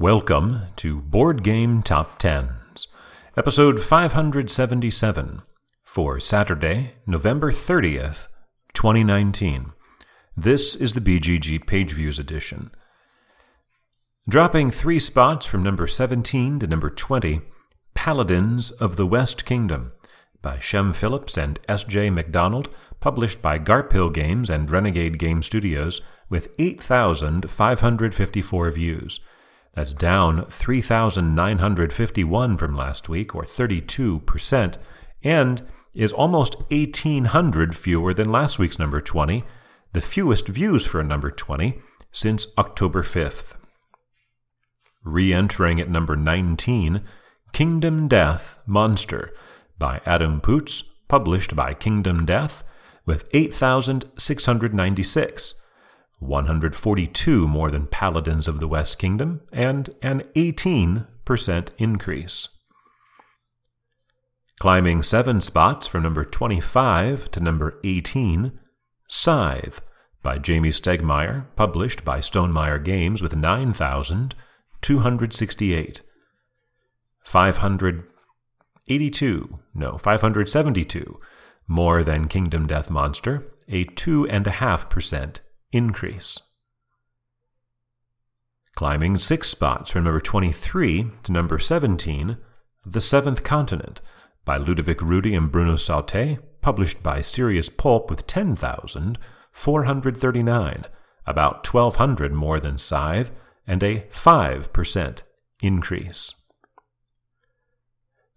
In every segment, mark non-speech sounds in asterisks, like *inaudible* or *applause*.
Welcome to Board Game Top Tens, episode 577 for Saturday, November 30th, 2019. This is the BGG Page Views edition. Dropping three spots from number 17 to number 20, Paladins of the West Kingdom by Shem Phillips and S.J. McDonald, published by Garphill Games and Renegade Game Studios, with 8,554 views. That's down 3,951 from last week, or 32%, and is almost 1,800 fewer than last week's number 20, the fewest views for a number 20 since October 5th. Re entering at number 19, Kingdom Death Monster by Adam Poots, published by Kingdom Death, with 8,696. 142 more than Paladins of the West Kingdom, and an 18% increase. Climbing seven spots from number 25 to number 18, Scythe by Jamey Stegmaier, published by Stonemaier Games with 9,268. 582, no, 572 more than Kingdom Death Monster, a 2.5% increase. Climbing six spots from number 23 to number 17, The Seventh Continent by Ludovic Roudy and Bruno Sautter, published by Serious Poulp with 10,439, about 1,200 more than Scythe, and a 5% increase.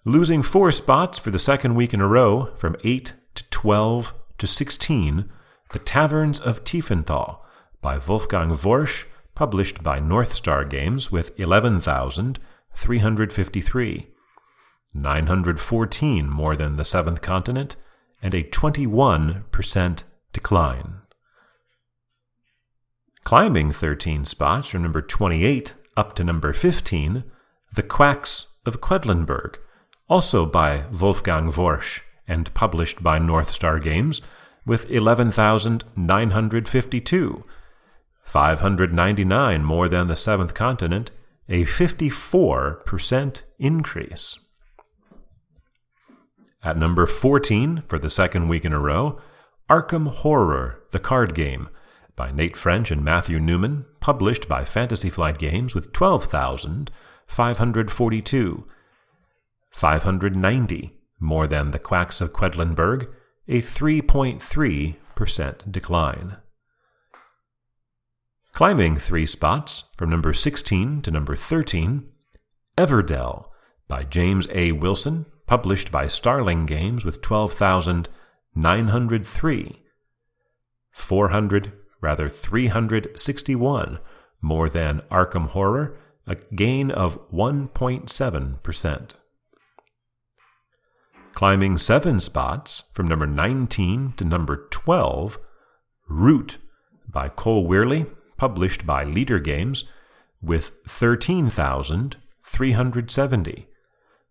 Losing four spots for the second week in a row, from 8 to 12 to 16, The Taverns of Tiefenthal by Wolfgang Warsch, published by North Star Games with 11,353. 914 more than the seventh continent, and a 21% decline. Climbing 13 spots from number 28 up to number 15, The Quacks of Quedlinburg, also by Wolfgang Warsch and published by North Star Games, with 11,952. 599 more than the seventh continent, a 54% increase. At number 14 for the second week in a row, Arkham Horror, the card game, by Nate French and Matthew Newman, published by Fantasy Flight Games with 12,542. 590, more than the Quacks of Quedlinburg, a 3.3% decline. Climbing three spots from number 16 to number 13, Everdell by James A. Wilson, published by Starling Games with 12,903. 400, rather 361 more than Arkham Horror, a gain of 1.7%. Climbing seven spots from number 19 to number 12, Root by Cole Wehrle, published by Leder Games, with 13,370.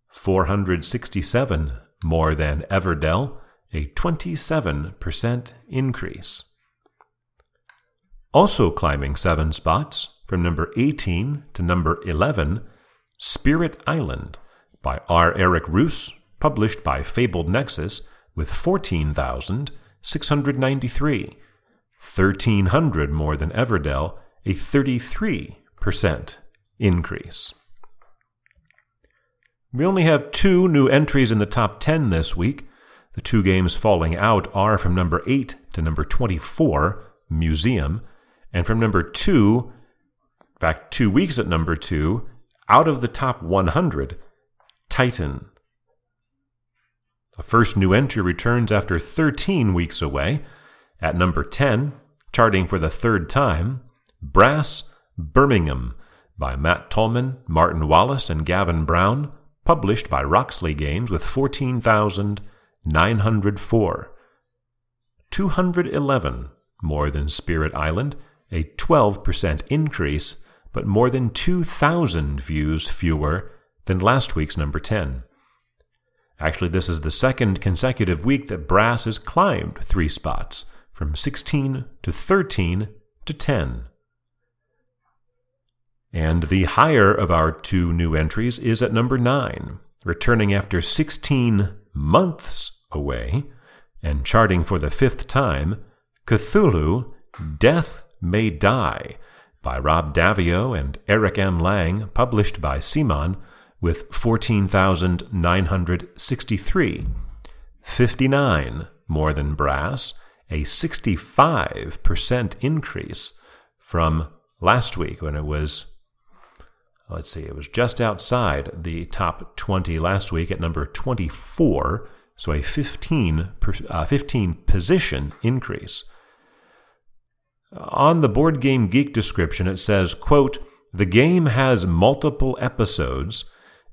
467 more than Everdell, a 27% increase. Also climbing seven spots from number 18 to number 11, Spirit Island by R. Eric Reuss, published by Fabled Nexus, with 14,693, 1,300 more than Everdell, a 33% increase. We only have two new entries in the top 10 this week. The two games falling out are from number 8 to number 24, Museum, and from number 2, in fact, two weeks at number 2, out of the top 100, Titan. The first new entry returns after 13 weeks away. At number 10, charting for the third time, Brass Birmingham by Matt Tolman, Martin Wallace, and Gavan Brown, published by Roxley Games with 14,904. 211 more than Spirit Island, a 12% increase, but more than 2,000 views fewer than last week's number 10. Actually, this is the second consecutive week that Brass has climbed three spots, from 16 to 13 to 10. And the higher of our two new entries is at number 9, returning after 16 months away and charting for the fifth time Cthulhu Death May Die by Rob Daviau and Eric M. Lang, published by CMON, with 14,963. 59 more than Brass, a 65% increase from last week when it was let's see, it was just outside the top 20 last week at number 24, so a 15, uh, 15 position increase. On the Board Game Geek description, it says, quote, The game has multiple episodes,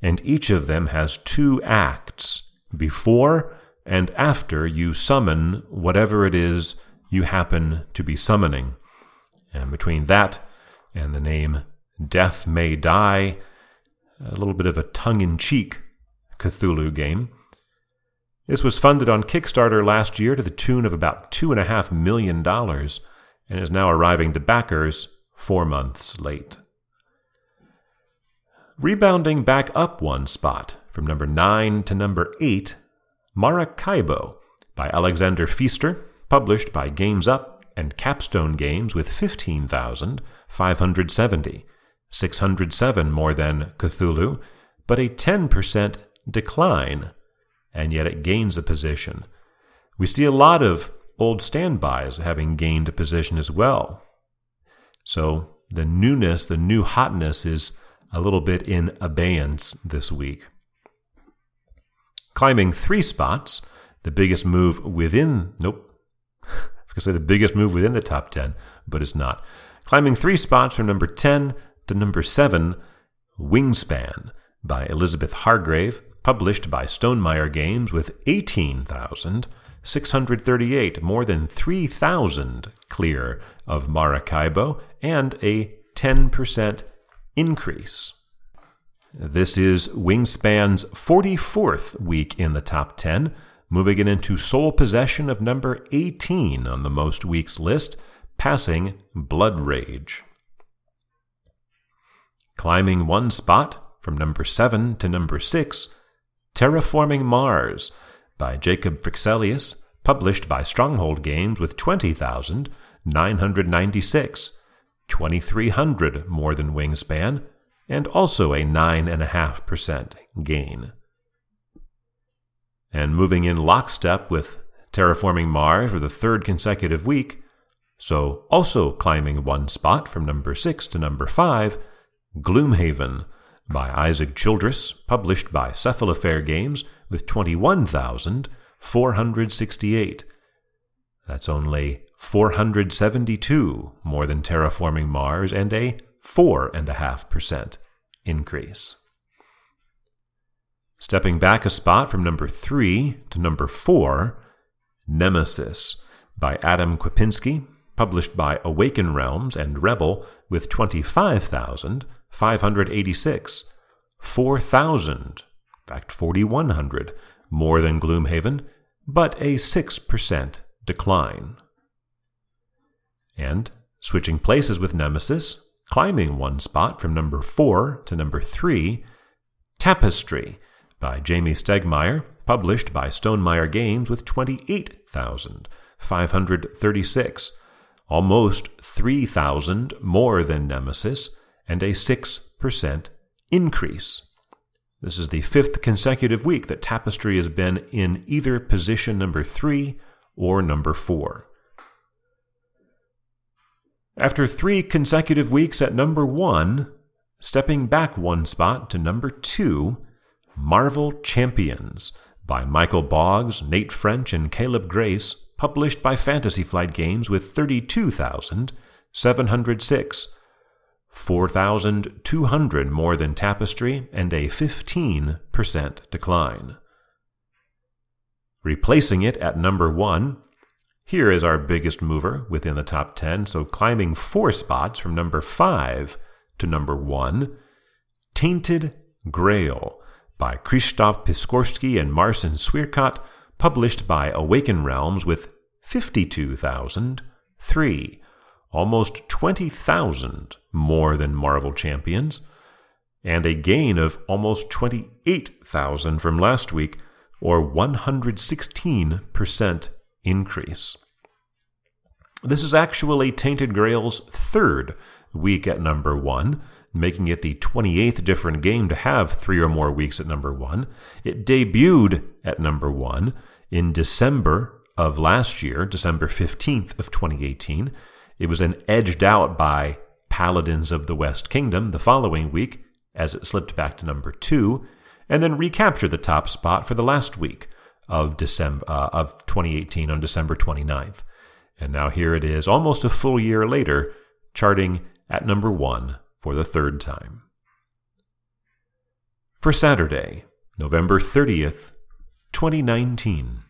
and each of them has two acts before and after you summon whatever it is you happen to be summoning. And between that and the name Death May Die, a little bit of a tongue in cheek Cthulhu game. This was funded on Kickstarter last year to the tune of about $2.5 million and is now arriving to backers four months late. Rebounding back up one spot from number 9 to number 8, Maracaibo by Alexander Pfister, published by Games Up and Capstone Games with 15,570. 607 more than Cthulhu, but a 10% decline, and yet it gains a position. We see a lot of old standbys having gained a position as well. So the newness, the new hotness is a little bit in abeyance this week. Climbing three spots, the biggest move within, nope, *laughs* I was going to say the biggest move within the top 10, but it's not. Climbing three spots from number 10 to number 7, Wingspan by Elizabeth Hargrave, published by Stonemaier Games with 18,638, more than 3,000 clear of Maracaibo, and a 10% increase. This is Wingspan's 44th week in the top 10, moving it into sole possession of number 18 on the most weeks list, passing Blood Rage. Climbing one spot from number 7 to number 6, Terraforming Mars by Jacob Fryxelius, published by Stronghold Games with 20,996, 2,300 more than Wingspan, and also a 9.5% gain. And moving in lockstep with Terraforming Mars for the third consecutive week, so also climbing one spot from number 6 to number 5, Gloomhaven by Isaac Childress, published by Cephalofair Games with 21,468. That's only 472 more than Terraforming Mars and a 4.5% increase. Stepping back a spot from number 3 to number 4, Nemesis by Adam Kwapiński, published by Awaken Realms and Rebel with 25,586, 4,000, in fact 4,100, more than Gloomhaven, but a 6% decline. And switching places with Nemesis, climbing one spot from number 4 to number 3, Tapestry by Jamey Stegmaier, published by Stonemaier Games with 28,536, almost 3,000 more than Nemesis, and a 6% increase. This is the fifth consecutive week that Tapestry has been in either position number three or number four. After three consecutive weeks at number one, stepping back one spot to number two, Marvel Champions by Michael Boggs, Nate French, and Caleb Grace, published by Fantasy Flight Games with 32,706 4,200 more than Tapestry, and a 15% decline. Replacing it at number one, here is our biggest mover within the top 10, so climbing four spots from number 5 to number 1, Tainted Grail by Krzysztof Piskorski and Marcin Swierkot, published by Awaken Realms with 52,003, almost 20,000 more than Marvel Champions, and a gain of almost 28,000 from last week, or 116% increase. This is actually Tainted Grail's third week at number one, making it the 28th different game to have three or more weeks at number one. It debuted at number one in December of last year, December 15th of 2018. It was then edged out by Paladins of the West Kingdom the following week as it slipped back to number two, and then recaptured the top spot for the last week of December uh, of 2018 on December 29th. And now here it is, almost a full year later, charting at number one for the third time. For Saturday, November 30th, 2019.